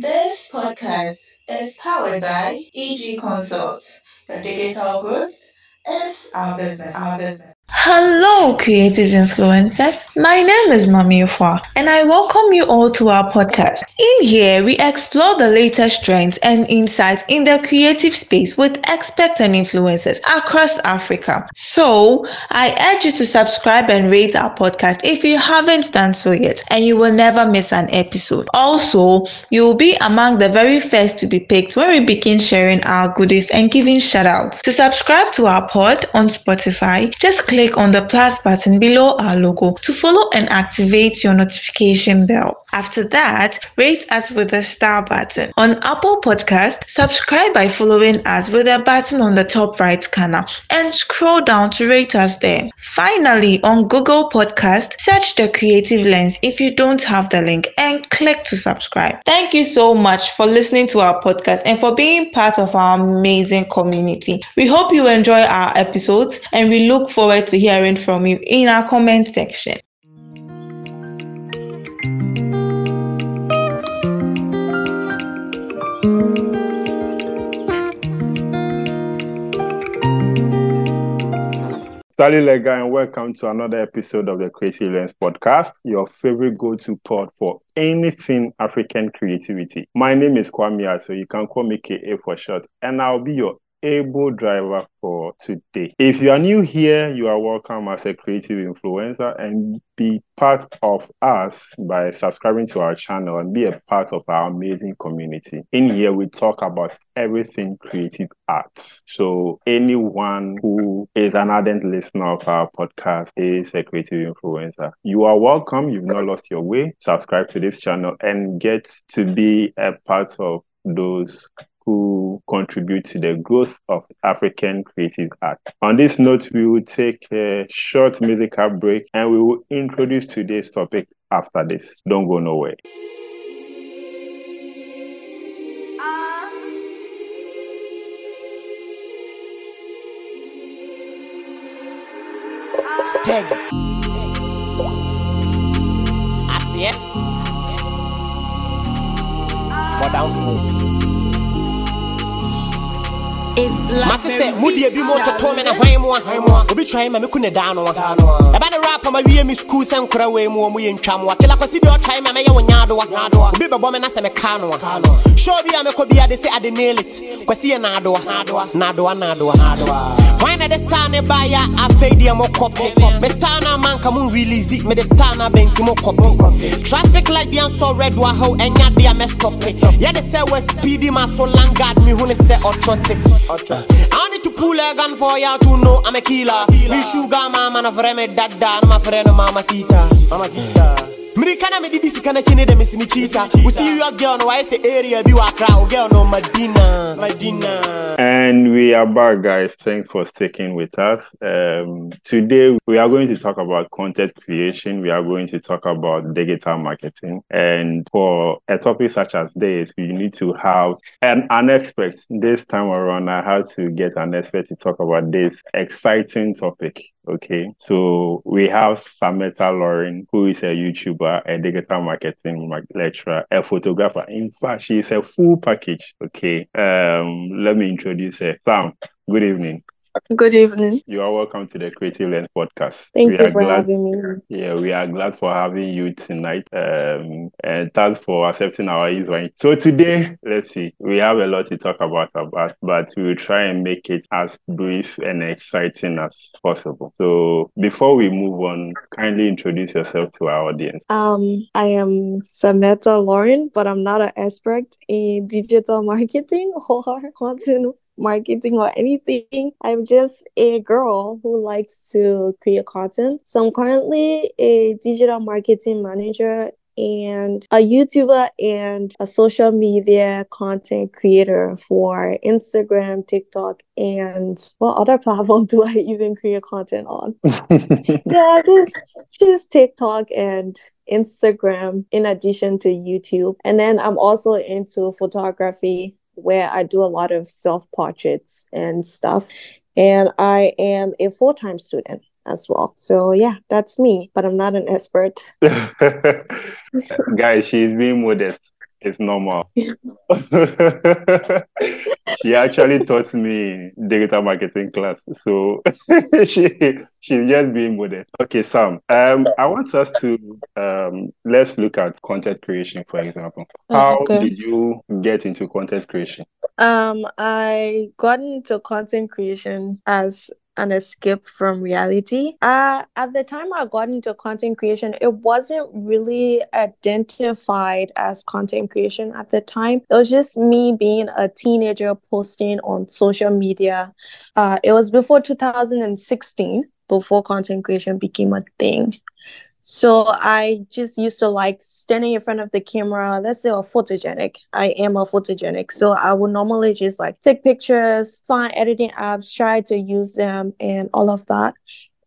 This podcast is powered by EG Consult. The digital growth is our business. Our business. Hello, creative influencers. My name is Mami Ufwa, and I welcome you all to our podcast. In here, we explore the latest trends and insights in the creative space with experts and influencers across Africa. So, I urge you to subscribe and rate our podcast if you haven't done so yet, and you will never miss an episode. Also, you will be among the very first to be picked when we begin sharing our goodies and giving shoutouts. To subscribe to our pod on Spotify, just click click on the plus button below our logo to follow and activate your notification bell. After that, rate us with the star button. On Apple Podcast, subscribe by following us with a button on the top right corner and scroll down to rate us there. Finally, on Google Podcast, search the Creative Lense if you don't have the link and click to subscribe. Thank you so much for listening to our podcast and for being part of our amazing community. We hope you enjoy our episodes and we look forward to hearing from you in our comment section. Sally Lega, and welcome to another episode of the Creative Lense podcast, your favorite go-to pod for anything African creativity. My name is Kwame so you can call me KA for short, and I'll be your able driver for today. If you are new here, you are welcome as a creative influencer and be part of us by subscribing to our channel and be a part of our amazing community. In here, we talk about everything creative arts. So, anyone who is an ardent listener of our podcast is a creative influencer. You are welcome. You've not lost your way. Subscribe to this channel and get to be a part of those who contribute to the growth of African creative art. On this note, we will take a short musical break and we will introduce today's topic after this. Don't go nowhere. Steady. I see it. Down mate sɛ modie bi mu toto me ne hwan mu. A obi twan ma meku ne daa no. A ɛba ne rap ma wie me skul sɛ nkora wei mu ɔ mu yɛ ntwa moa kela kwasi bi ɔtwae ma mɛyɛ wo nyaadoa obi bɛbɔ me na sɛ meka no. A show bi a mekɔ bia de sɛ ade nail it. Kwasi yɛ naadoa naadoa naadoa hwan na de star ne baayɛ afei deɛ mokɔpe me star no amanka mo release mede star no abɛnti mokɔpe traffic light bi ansɔ red wa hɔ ɛnya de a mɛstɔpe yɛde sɛ wɔ speedy ma so langard mehu ne sɛ ɔtrɔte uh, I need to pull a gun for ya to know I'm a killer. Me sugar mama na freme dada, na my friend mama sita. Mama sita. Mirikana chine de girl no area be wa crowd girl no Medina. Medina. And we are back guys. Thanks for sticking with us. Um, today we are going to talk about content creation. We are going to talk about digital marketing. And for a topic such as this, you need to have an, an expert. This time around, I had to get an expert to talk about this exciting topic. Okay, so we have Sametta Lauren, who is a YouTuber, a digital marketing lecturer, a photographer. In fact, she's a full package. Okay, um, let me introduce her. Sam, good evening. Good evening. You are welcome to the Creative Lense podcast. Thank we you for glad, having me. Yeah, we are glad for having you tonight. Um, and thanks for accepting our invite. So today, let's see, we have a lot to talk about, about, but we will try and make it as brief and exciting as possible. So before we move on, kindly introduce yourself to our audience. Um, I am Sametta Lauren, but I'm not an expert in digital marketing or content marketing or anything. I'm just a girl who likes to create content. So I'm currently a digital marketing manager and a YouTuber and a social media content creator for Instagram, TikTok, and what other platform do I even create content on? yeah, just just TikTok and Instagram in addition to YouTube. And then I'm also into photography where I do a lot of self portraits and stuff. And I am a full time student as well. So yeah, that's me, but I'm not an expert. Guys, she's being modest. It's normal. she actually taught me digital marketing class, so she she's just being modest. Okay, Sam. Um, I want us to um let's look at content creation, for example. How okay. did you get into content creation? Um, I got into content creation as an escape from reality. Uh, at the time I got into content creation, it wasn't really identified as content creation at the time. It was just me being a teenager posting on social media. Uh, it was before 2016, before content creation became a thing. So I just used to like standing in front of the camera. Let's say a photogenic. I am a photogenic. So I would normally just like take pictures, find editing apps, try to use them and all of that.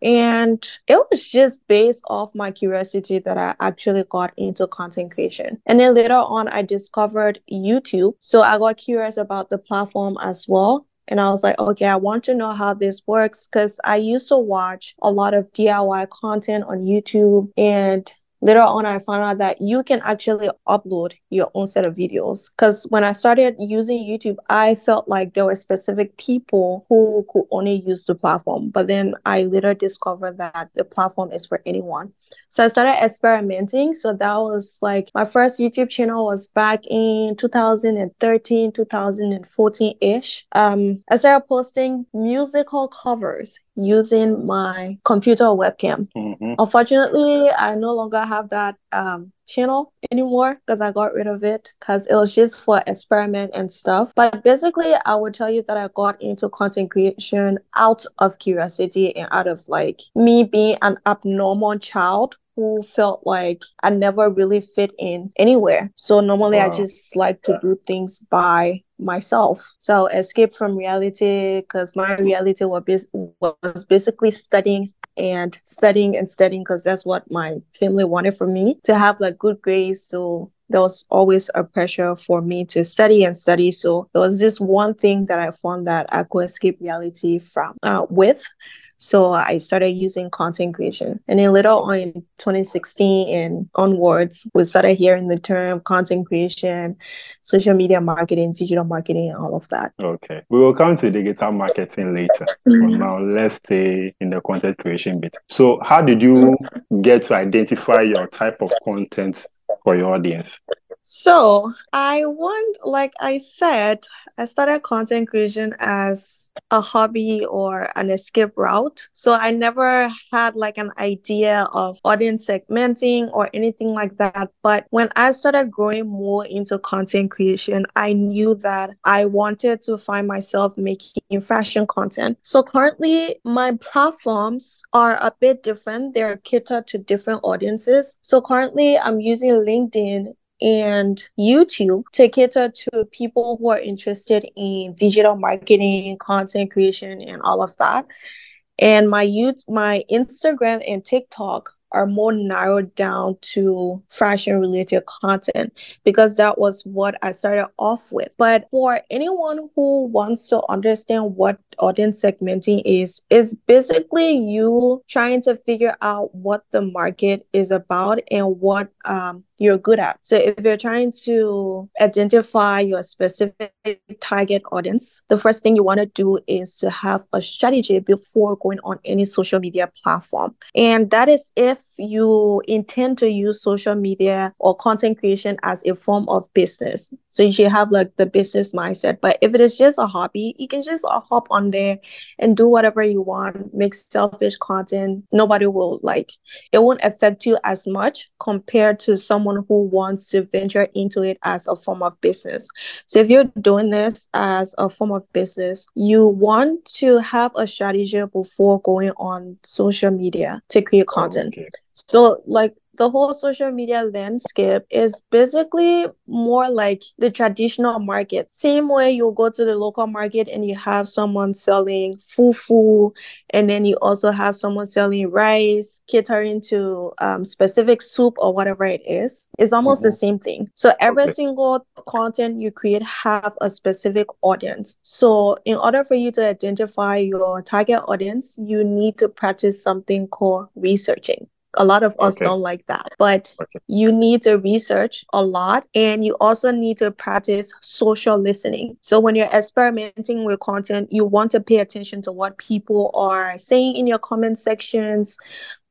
And it was just based off my curiosity that I actually got into content creation. And then later on, I discovered YouTube. So I got curious about the platform as well. And I was like, okay, I want to know how this works because I used to watch a lot of DIY content on YouTube. And later on i found out that you can actually upload your own set of videos because when i started using youtube i felt like there were specific people who could only use the platform but then i later discovered that the platform is for anyone so I started experimenting. So that was like my first YouTube channel was back in 2013, 2014 ish. Um, I started posting musical covers using my computer webcam. Mm-hmm. Unfortunately, I no longer have that um, channel anymore because I got rid of it because it was just for experiment and stuff. But basically, I would tell you that I got into content creation out of curiosity and out of like me being an abnormal child who felt like I never really fit in anywhere. So normally wow. I just like to do things by myself. So escape from reality because my reality was, was basically studying and studying and studying because that's what my family wanted for me to have like good grades. So there was always a pressure for me to study and study. So there was this one thing that I found that I could escape reality from uh, with. So I started using content creation. And then later on in 2016 and onwards, we started hearing the term content creation, social media marketing, digital marketing, and all of that. Okay. We will come to digital marketing later. For now, let's stay in the content creation bit. So how did you get to identify your type of content for your audience? So I want, like I said, I started content creation as a hobby or an escape route. So I never had like an idea of audience segmenting or anything like that. But when I started growing more into content creation, I knew that I wanted to find myself making fashion content. So currently, my platforms are a bit different. They're catered to different audiences. So currently, I'm using LinkedIn and YouTube to cater to people who are interested in digital marketing, content creation, and all of that. And my youth, my Instagram and TikTok are more narrowed down to fashion related content because that was what I started off with. But for anyone who wants to understand what audience segmenting is, is basically you trying to figure out what the market is about and what um, you're good at. So if you're trying to identify your specific target audience, the first thing you want to do is to have a strategy before going on any social media platform. And that is if you intend to use social media or content creation as a form of business. So you should have like the business mindset. But if it is just a hobby, you can just hop on there and do whatever you want, make selfish content. Nobody will like it won't affect you as much compared to someone who wants to venture into it as a form of business. So if you're doing this as a form of business, you want to have a strategy before going on social media to create oh, content. Okay. So like the whole social media landscape is basically more like the traditional market. Same way you go to the local market and you have someone selling fufu, and then you also have someone selling rice, catering to um, specific soup or whatever it is. It's almost mm-hmm. the same thing. So every okay. single content you create have a specific audience. So in order for you to identify your target audience, you need to practice something called researching. A lot of us Okay. don't like that. But Okay. you need to research a lot and you also need to practice social listening. So when you're experimenting with content, you want to pay attention to what people are saying in your comment sections,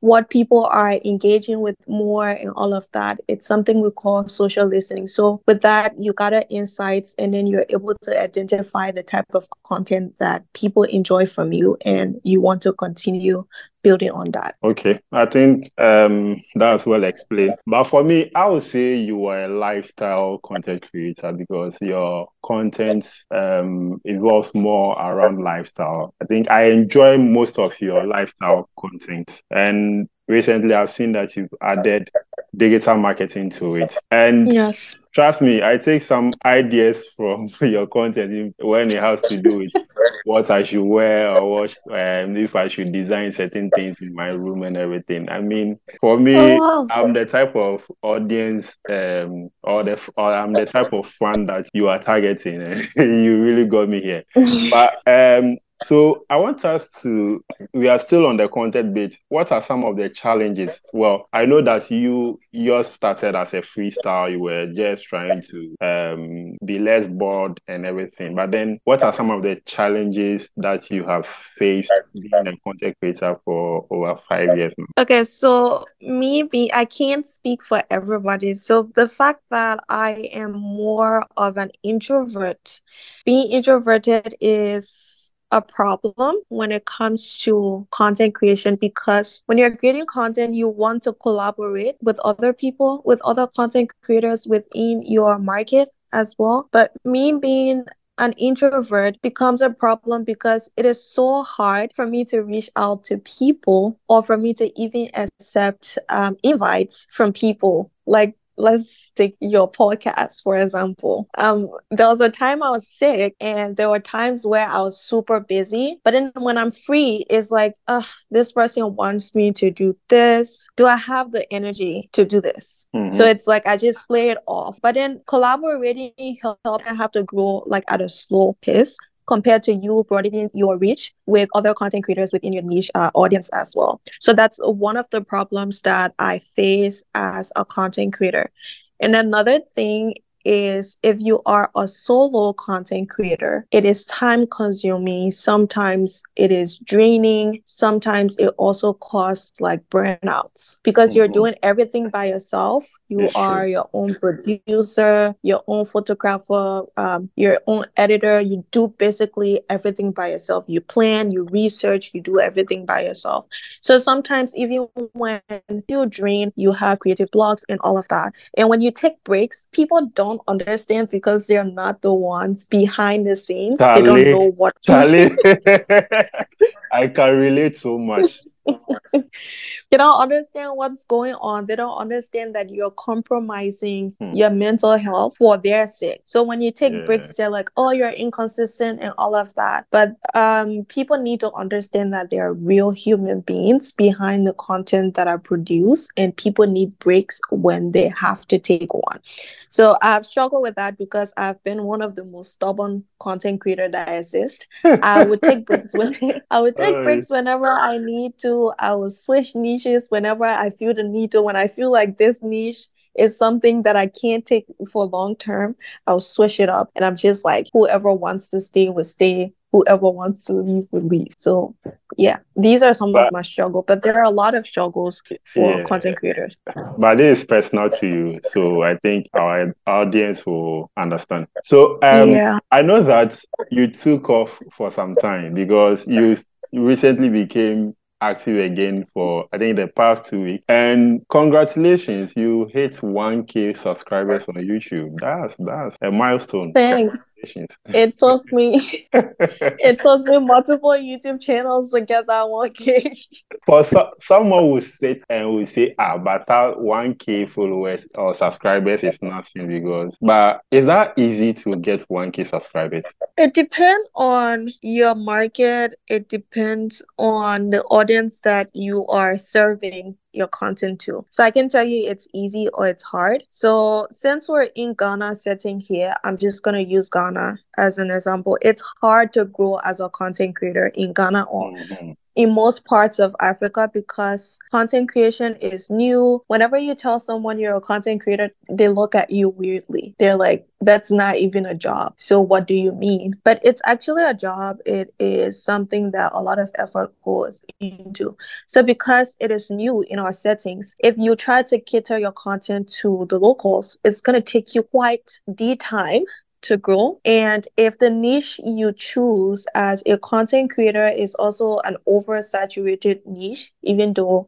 what people are engaging with more and all of that. It's something we call social listening. So with that, you gather insights and then you're able to identify the type of content that people enjoy from you and you want to continue building on that. Okay, I think um, that's well explained. But for me, I would say you are a lifestyle content creator because your content um, involves more around lifestyle. I think I enjoy most of your lifestyle content. And recently, I've seen that you've added digital marketing to it. And Yes. trust me, I take some ideas from your content when it has to do with what I should wear or what um, if I should design certain things in my room and everything. I mean, for me, Oh, wow. I'm the type of audience um, or the or I'm the type of fan that you are targeting. you really got me here. But um, so I want us to. We are still on the content bit. What are some of the challenges? Well, I know that you yours started as a freestyle. You were just trying to um, be less bored and everything. But then, what are some of the challenges that you have faced being a content creator for over five years now? Okay, so maybe I can't speak for everybody. So the fact that I am more of an introvert, being introverted is a problem when it comes to content creation because when you're creating content, you want to collaborate with other people, with other content creators within your market as well. But me being an introvert becomes a problem because it is so hard for me to reach out to people or for me to even accept um, invites from people. Like, let's take your podcast, for example. Um, there was a time I was sick, and there were times where I was super busy. But then when I'm free, it's like, ugh, this person wants me to do this. Do I have the energy to do this? Mhm. So it's like I just play it off. But then collaborating help, help I have to grow like at a slow pace compared to you broadening your reach with other content creators within your niche uh, audience as well. So that's one of the problems that I face as a content creator. And another thing is if you are a solo content creator, it is time consuming. Sometimes it is draining. Sometimes it also costs like burnouts because you're Mhm. doing everything by yourself. You It's true. are your own producer, your own photographer, um, your own editor. You do basically everything by yourself. You plan, you research, you do everything by yourself. So sometimes even when you drain, you have creative blocks and all of that. And when you take breaks, people don't understand because they're not the ones behind the scenes. They don't know what Charlie, I can relate so much. they don't understand what's going on. They don't understand that you're compromising Hmm. your mental health for their sake. So when you take Yeah. breaks, they're like, "Oh, you're inconsistent" and all of that. But um, people need to understand that there are real human beings behind the content that are produced, and people need breaks when they have to take one. So I've struggled with that because I've been one of the most stubborn content creator that exists. I would take breaks when I would take breaks whenever I need to. I will switch niches whenever I feel the need to. When I feel like this niche is something that I can't take for long term, I'll switch it up. And I'm just like, whoever wants to stay will stay. Whoever wants to leave will leave. So yeah, these are some But- of my struggle. But there are a lot of struggles for Yeah. content creators. but this is personal to you, so I think our audience will understand. So, um, yeah. I know that you took off for some time because you recently became active again for I think the past two weeks. And congratulations, you hit 1k subscribers on YouTube. That's that's a milestone. Thanks. It took me it took me multiple YouTube channels to get that one K. For so, someone will sit and will say, ah, but that 1k followers or subscribers is nothing because, but is that easy to get 1k subscribers? It depends on your market. It depends on the audience that you are serving your content to. So I can tell you it's easy or it's hard. So since we're in Ghana setting here, I'm just gonna use Ghana as an example. It's hard to grow as a content creator in Ghana or Mhm. In most parts of Africa because content creation is new. Whenever you tell someone you're a content creator, they look at you weirdly. They're like, that's not even a job. So what do you mean? But it's actually a job. It is something that a lot of effort goes into. So because it is new in our settings, if you try to cater your content to the locals, it's going to take you quite the time to grow. And if the niche you choose as a content creator is also an oversaturated niche, even though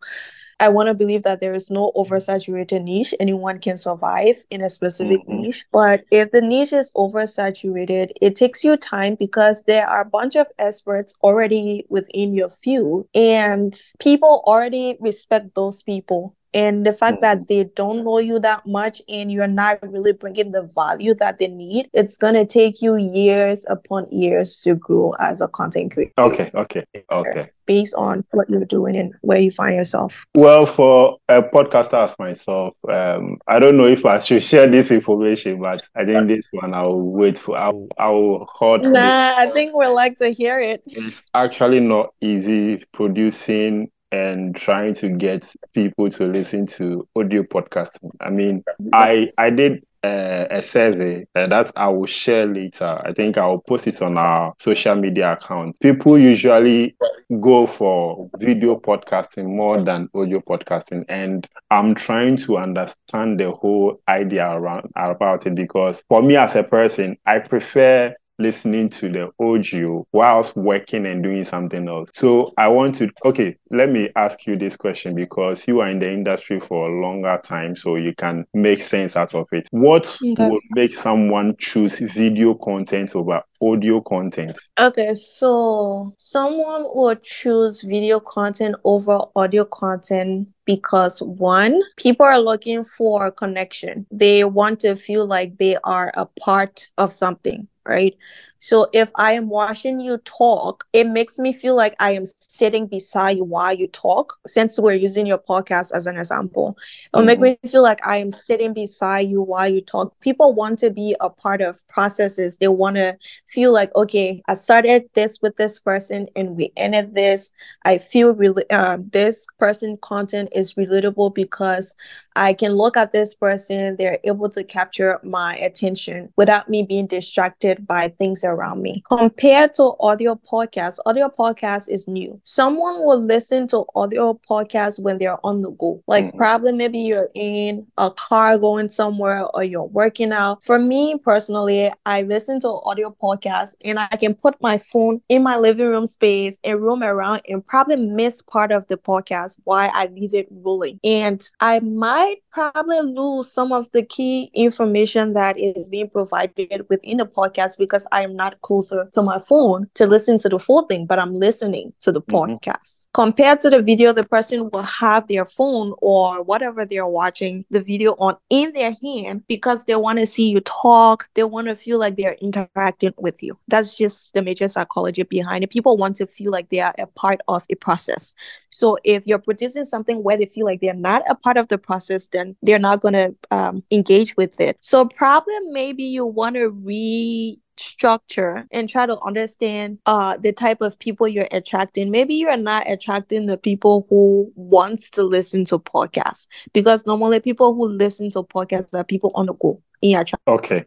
I want to believe that there is no oversaturated niche. Anyone can survive in a specific mm-hmm. niche. But if the niche is oversaturated, it takes you time because there are a bunch of experts already within your field and people already respect those people and the fact that they don't know you that much and you're not really bringing the value that they need it's going to take you years upon years to grow as a content creator. Okay okay okay. Based on what you're doing and where you find yourself. Well for a podcaster as myself um, i don't know if i should share this information but i think this one i'll wait for i'll, I'll hold nah i think we'd like to hear it. It's actually not easy producing and trying to get people to listen to audio podcasting. I mean, I I did uh, a survey that I will share later. I think I will post it on our social media account. People usually go for video podcasting more than audio podcasting, and I'm trying to understand the whole idea around about it because for me as a person, I prefer listening to the audio whilst working and doing something else. So I want to, okay, let me ask you this question because you are in the industry for a longer time, so you can make sense out of it. What okay. would make someone choose video content over audio content? Okay, so someone will choose video content over audio content because one, people are looking for connection. They want to feel like they are a part of something right? So if I am watching you talk, it makes me feel like I am sitting beside you while you talk. Since we're using your podcast as an example, it'll mm-hmm. make me feel like I am sitting beside you while you talk. People want to be a part of processes. They want to feel like, okay, I started this with this person and we ended this. I feel really uh, this person content is relatable because I can look at this person. They're able to capture my attention without me being distracted by things around me. Compared to audio podcasts, audio podcast is new. Someone will listen to audio podcasts when they're on the go. Like mm-hmm. probably maybe you're in a car going somewhere or you're working out. For me personally, I listen to audio podcasts and I can put my phone in my living room space and roam around and probably miss part of the podcast while I leave it rolling. And I might probably lose some of the key information that is being provided within the podcast because I am not closer to my phone to listen to the full thing, but I'm listening to the mm-hmm. podcast. Compared to the video, the person will have their phone or whatever they're watching the video on in their hand because they want to see you talk. They want to feel like they're interacting with you. That's just the major psychology behind it. People want to feel like they are a part of a process. So if you're producing something where they feel like they're not a part of the process, then they're not going to um, engage with it. So probably maybe you want to re structure and try to understand uh the type of people you're attracting maybe you're not attracting the people who wants to listen to podcasts because normally people who listen to podcasts are people on the go in your okay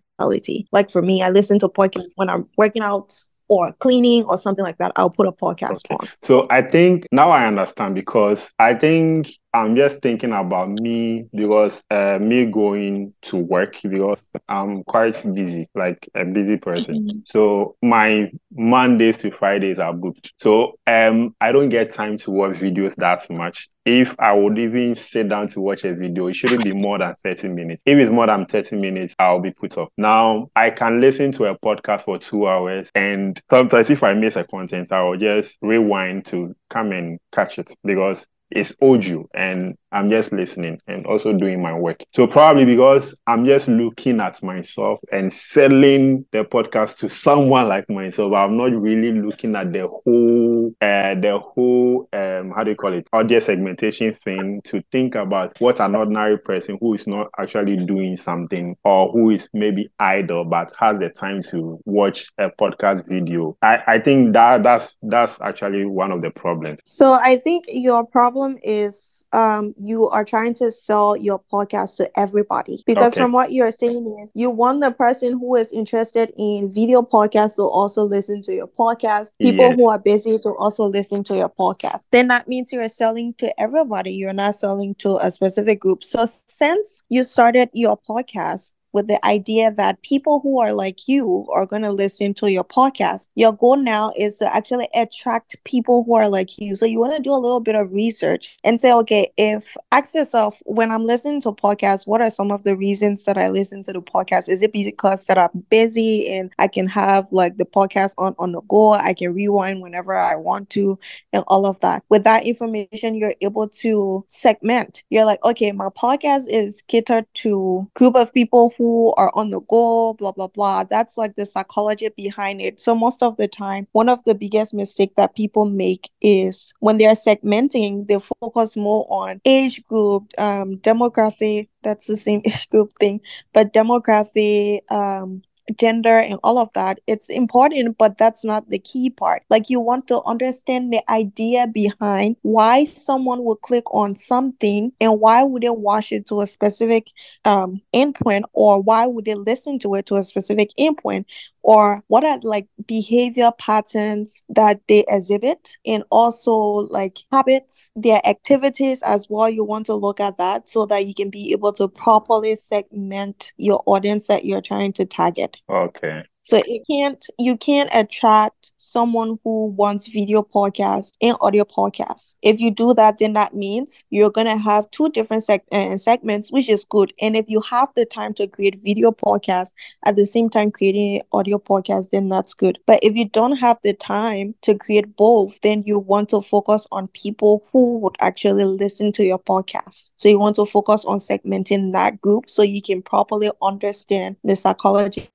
like for me i listen to podcasts when i'm working out or cleaning or something like that, I'll put a podcast okay. on. So I think now I understand because I think I'm just thinking about me because uh, me going to work because I'm quite busy, like a busy person. Mm-hmm. So my Mondays to Fridays are booked. So um, I don't get time to watch videos that much. If I would even sit down to watch a video, it shouldn't be more than 30 minutes. If it's more than 30 minutes, I'll be put off. Now I can listen to a podcast for two hours, and sometimes if I miss a content, I'll just rewind to come and catch it because it's audio and I'm just listening and also doing my work. So probably because I'm just looking at myself and selling the podcast to someone like myself, I'm not really looking at the whole, uh, the whole, um, how do you call it, audience segmentation thing to think about what an ordinary person who is not actually doing something or who is maybe idle but has the time to watch a podcast video. I, I think that that's that's actually one of the problems. So I think your problem is um you are trying to sell your podcast to everybody. Because Okay. from what you're saying is you want the person who is interested in video podcasts to also listen to your podcast. People Yes. who are busy to also listen to your podcast. Then that means you're selling to everybody. You're not selling to a specific group. So since you started your podcast with the idea that people who are like you are going to listen to your podcast. Your goal now is to actually attract people who are like you. So you want to do a little bit of research and say, okay, if ask yourself when I'm listening to podcasts, what are some of the reasons that I listen to the podcast? Is it because that I'm busy and I can have like the podcast on on the go? I can rewind whenever I want to and all of that. With that information, you're able to segment. You're like, okay, my podcast is catered to group of people who are on the go, blah blah blah. That's like the psychology behind it. So most of the time, one of the biggest mistake that people make is when they are segmenting, they focus more on age group, um, demographic. That's the same age group thing, but demographic, um, gender and all of that it's important but that's not the key part. Like you want to understand the idea behind why someone would click on something and why would they watch it to a specific um endpoint or why would they listen to it to a specific endpoint or what are like behavior patterns that they exhibit and also like habits their activities as well you want to look at that so that you can be able to properly segment your audience that you're trying to target Okay. So you can't you can't attract someone who wants video podcast and audio podcast. If you do that, then that means you're gonna have two different seg- uh, segments, which is good. And if you have the time to create video podcast at the same time creating audio podcast, then that's good. But if you don't have the time to create both, then you want to focus on people who would actually listen to your podcast. So you want to focus on segmenting that group so you can properly understand the psychology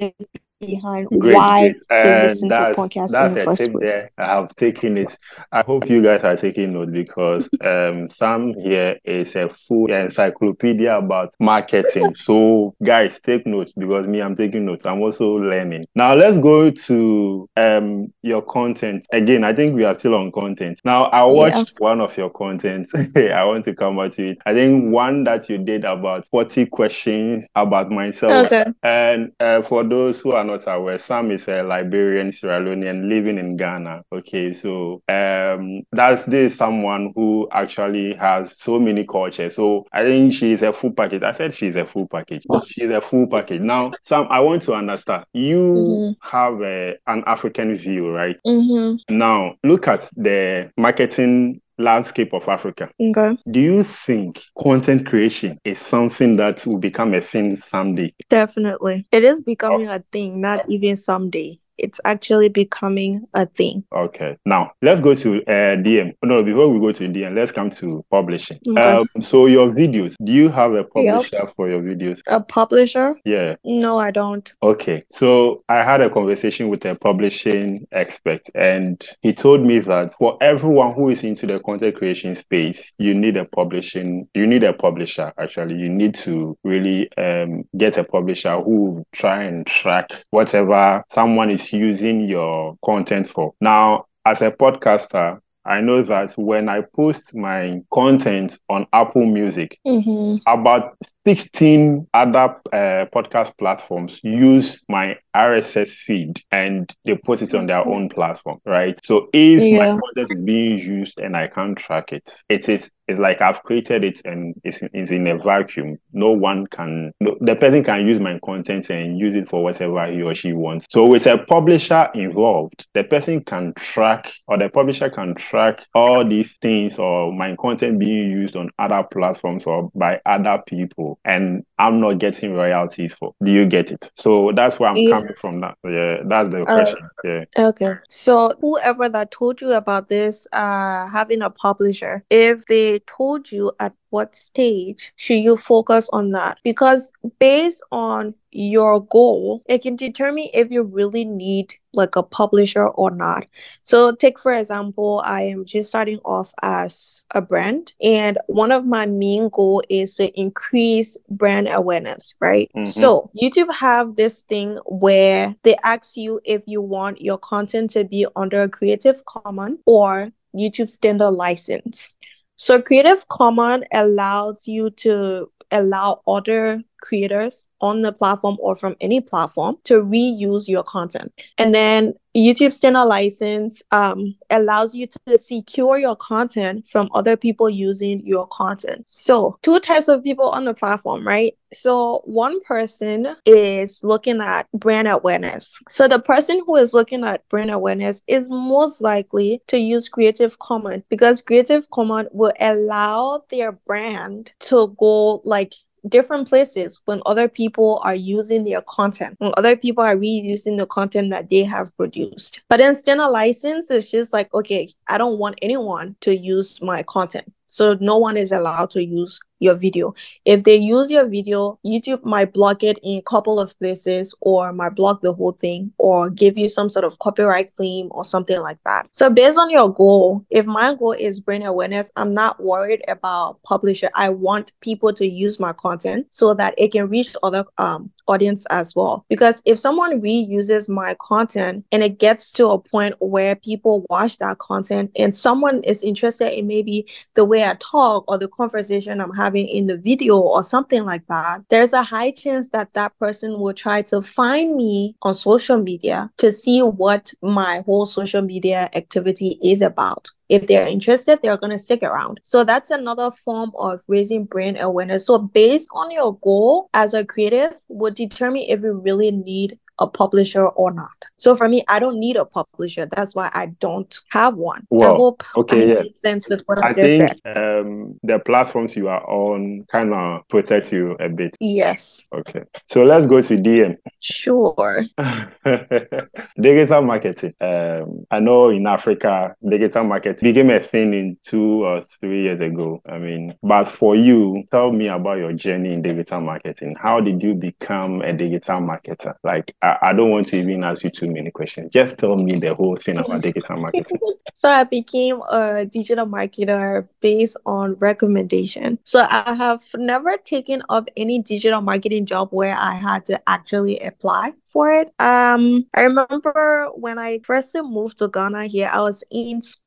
behind Great. why great. they Uh, listen to that's in the a first tip place. there. I have taken it. I hope you guys are taking note because um Sam here is a full encyclopedia about marketing. So guys, take notes because me, I'm taking notes. I'm also learning. Now let's go to um your content again. I think we are still on content. Now I watched one of your content. I want to come back to it. I think one that you did about 40 questions about myself. Okay. And uh, for those who are not aware, Sam is a Liberian Sierra Leonean living in Ghana. Okay, so um, that's this someone who actually has so many cultures. So I think she's a full package. I said she's a full package. She's a full package. Now, Sam, I want to understand. You Mhm. have a, an African view, right? Mm-hmm. Now, look at the marketing landscape of Africa. Okay. Do you think content creation is something that will become a thing someday? Definitely. It is becoming a thing, not even someday. It's actually becoming a thing. Okay. Now let's go to uh, DM. No, before we go to DM, let's come to publishing. Okay. Um, so your videos. Do you have a publisher for your videos? A publisher? Yeah. No, I don't. Okay. So I had a conversation with a publishing expert, and he told me that for everyone who is into the content creation space, you need a publishing. You need a publisher. Actually, you need to really um, get a publisher who will try and track whatever someone is using your content for. Now, as a podcaster. I know that when I post my content on Apple Music, Mm-hmm. about 16 other uh, podcast platforms use my RSS feed and they put it on their own platform, right? So if Yeah. my content is being used and I can't track it, it is it's like I've created it and it's, it's in a vacuum. No one can, no, the person can use my content and use it for whatever he or she wants. So with a publisher involved, the person can track or the publisher can track all these things or my content being used on other platforms or by other people and I'm not getting royalties for. Do you get it? So that's where I'm Yeah. coming from. That yeah, that's the Uh, question. Yeah. Okay. So whoever that told you about this uh having a publisher, if they told you at what stage should you focus on that? Because based on your goal, it can determine if you really need like a publisher or not. So, take for example, I am just starting off as a brand, and one of my main goal is to increase brand awareness, right? Mm-hmm. So, YouTube have this thing where they ask you if you want your content to be under a Creative Commons or YouTube standard license. So Creative Commons allows you to allow other creators on the platform or from any platform to reuse your content. And then YouTube standard license um, allows you to secure your content from other people using your content. So, two types of people on the platform, right? So, one person is looking at brand awareness. So, the person who is looking at brand awareness is most likely to use Creative Commons because Creative Commons will allow their brand to go like different places when other people are using their content, when other people are reusing the content that they have produced. But instead of license, it's just like, okay, I don't want anyone to use my content. So no one is allowed to use your video. If they use your video, YouTube might block it in a couple of places or might block the whole thing or give you some sort of copyright claim or something like that. So based on your goal, if my goal is brand awareness, I'm not worried about publisher. I want people to use my content so that it can reach other um audience as well. Because if someone reuses my content and it gets to a point where people watch that content and someone is interested in maybe the way I talk or the conversation I'm having having in the video or something like that, there's a high chance that that person will try to find me on social media to see what my whole social media activity is about. If they're interested, they're going to stick around. So that's another form of raising brand awareness. So based on your goal as a creative would determine if you really need a publisher or not. So for me, I don't need a publisher. That's why I don't have one. Well, I hope okay, I yeah. sense with what I, I think um, the platforms you are on kind of protect you a bit. Yes. Okay. So let's go to DM. Sure. digital marketing. Um, I know in Africa, digital marketing became a thing in two or three years ago. I mean, but for you, tell me about your journey in digital marketing. How did you become a digital marketer? Like, I, I don't want to even ask you too many questions. Just tell me the whole thing about digital marketing. so I became a digital marketer based on recommendation. So I have never taken up any digital marketing job where I had to actually apply for it. Um, I remember when I first moved to Ghana here, I was in school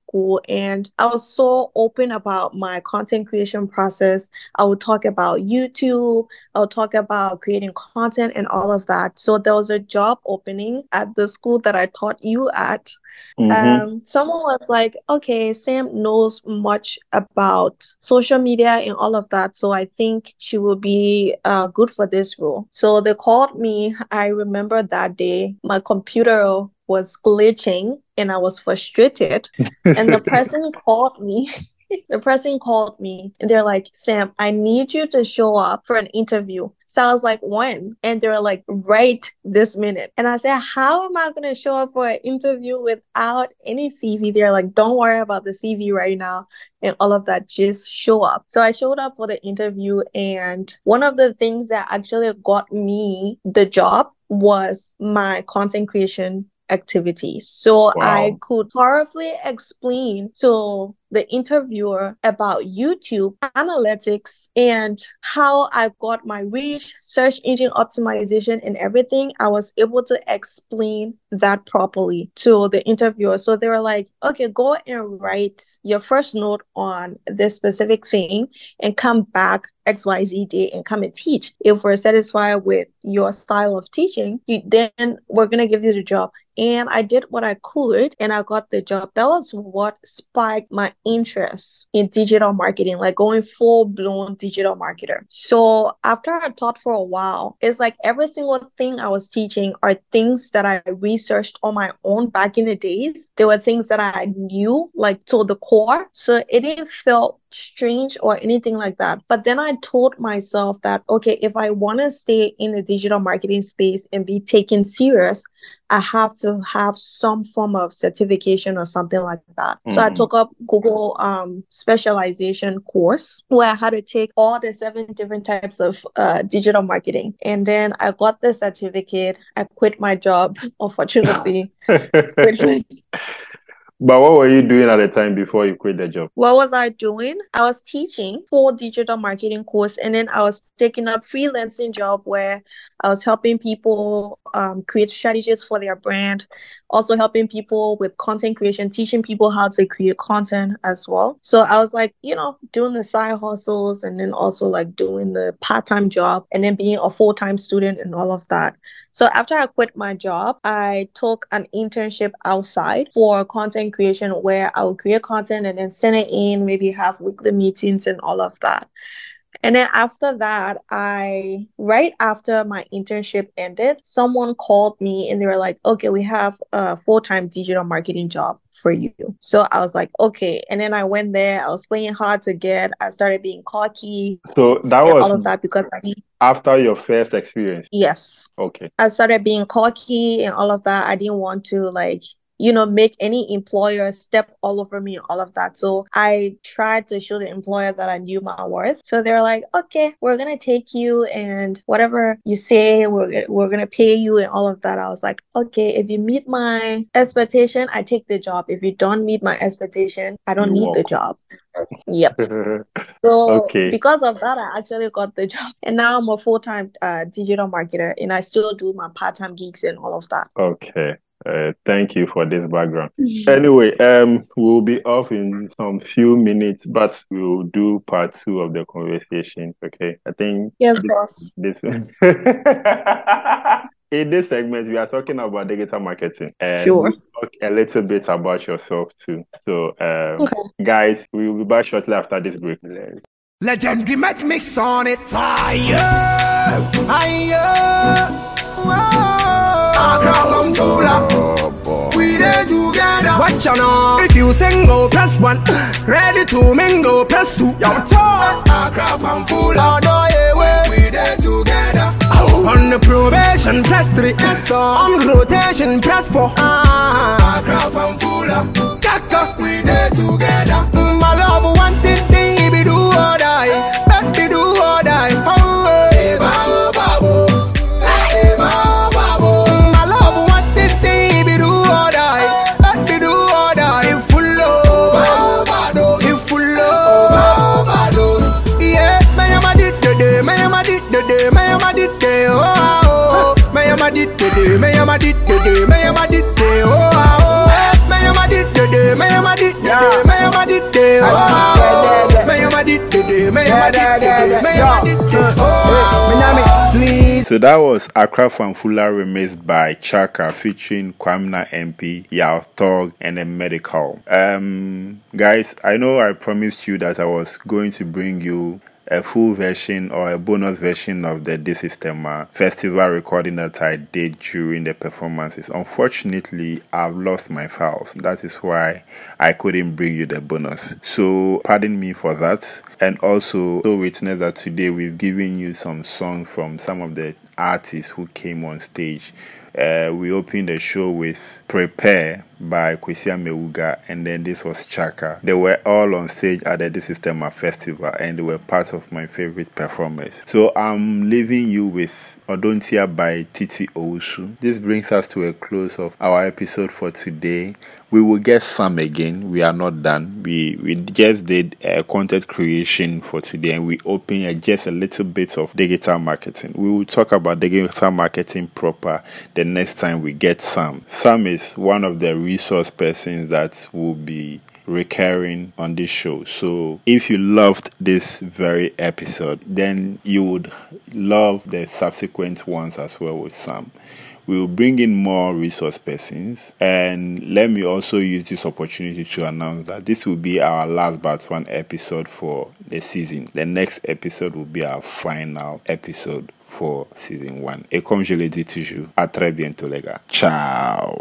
and I was so open about my content creation process. I would talk about YouTube, I would talk about creating content and all of that. So there was a job opening at the school that I taught you at. Mm-hmm. Um, someone was like, okay, Sam knows much about social media and all of that. So I think she will be uh, good for this role. So they called me. I remember that day, my computer was glitching and I was frustrated. and the person called me. the person called me and they're like, Sam, I need you to show up for an interview. So I was like, when? And they're like, right this minute. And I said, how am I going to show up for an interview without any CV? They're like, don't worry about the CV right now and all of that. Just show up. So I showed up for the interview. And one of the things that actually got me the job was my content creation activities. So wow. I could powerfully explain to the interviewer about YouTube analytics and how I got my reach, search engine optimization, and everything. I was able to explain that properly to the interviewer. So they were like, okay, go and write your first note on this specific thing and come back XYZ day and come and teach. If we're satisfied with your style of teaching, then we're going to give you the job. And I did what I could and I got the job. That was what spiked my interest in digital marketing, like going full blown digital marketer. So after I taught for a while, it's like every single thing I was teaching are things that I researched on my own back in the days. There were things that I knew like to the core. So it didn't feel strange or anything like that. But then I told myself that, okay, if I want to stay in the digital marketing space and be taken serious, I have to have some form of certification or something like that. Mm. So I mm. took up Google um, specialization course where I had to take all the seven different types of uh, digital marketing. And then I got the certificate. I quit my job, unfortunately. But what were you doing at the time before you quit the job? What was I doing? I was teaching for digital marketing course and then I was taking up freelancing job where I was helping people um, create strategies for their brand, also helping people with content creation, teaching people how to create content as well. So I was like, you know, doing the side hustles and then also like doing the part-time job and then being a full-time student and all of that. So after I quit my job, I took an internship outside for content creation where I would create content and then send it in, maybe have weekly meetings and all of that. And then after that, I, right after my internship ended, someone called me and they were like, okay, we have a full time digital marketing job for you. So I was like, okay. And then I went there, I was playing hard to get, I started being cocky. So that was all of that because I after your first experience. Yes. Okay. I started being cocky and all of that. I didn't want to like you know, make any employer step all over me, all of that. So I tried to show the employer that I knew my worth. So they're like, okay, we're gonna take you and whatever you say, we're we're gonna pay you and all of that. I was like, okay, if you meet my expectation, I take the job. If you don't meet my expectation, I don't you need the job. Yep. so okay. because of that, I actually got the job, and now I'm a full time uh, digital marketer, and I still do my part time gigs and all of that. Okay. Uh, thank you for this background. Anyway, um, we'll be off in some few minutes, but we'll do part two of the conversation. Okay, I think. Yes, boss. This. in this segment, we are talking about digital marketing and sure. talk a little bit about yourself too. So, um, okay. guys, we will be back shortly after this break. Legendary match mix on it. Fire! Fire! Across some cooler. We there together. Watch out now. If you single, press one. Ready to mingle, press two. Yo, talk. Across from full. We there together. On the probation, press three. On rotation, press four. Ah, Across from full. Kaka, we there together. So that was Accra Funfooler remixed by TsaQa featuring Quamina MP, Yaw TOG, and a Medikal. Um, guys, I know I promised you that I was going to bring you a full version or a bonus version of the This System uh, festival recording that I did during the performances. Unfortunately, I've lost my files. That is why I couldn't bring you the bonus. So, pardon me for that. And also, so witness that today we've given you some songs from some of the artists who came on stage. Uh, we opened the show with Prepare by Kwesi Amewuga, and then this was TsaQa. They were all on stage at the Systema Festival, and they were part of my favorite performers. So I'm leaving you with Odo Ntia by Titi Owusu. This brings us to a close of our episode for today. We will get some again. We are not done. We we just did a content creation for today, and we open just a little bit of digital marketing. We will talk about digital marketing proper the next time we get Sam. Sam is one of the resource persons that will be recurring on this show. So if you loved this very episode, then you would love the subsequent ones as well with Sam. We will bring in more resource persons. And let me also use this opportunity to announce that this will be our last but one episode for the season. The next episode will be our final episode for season one. Et comme je l'ai dit toujours, à très bientôt les gars. Ciao.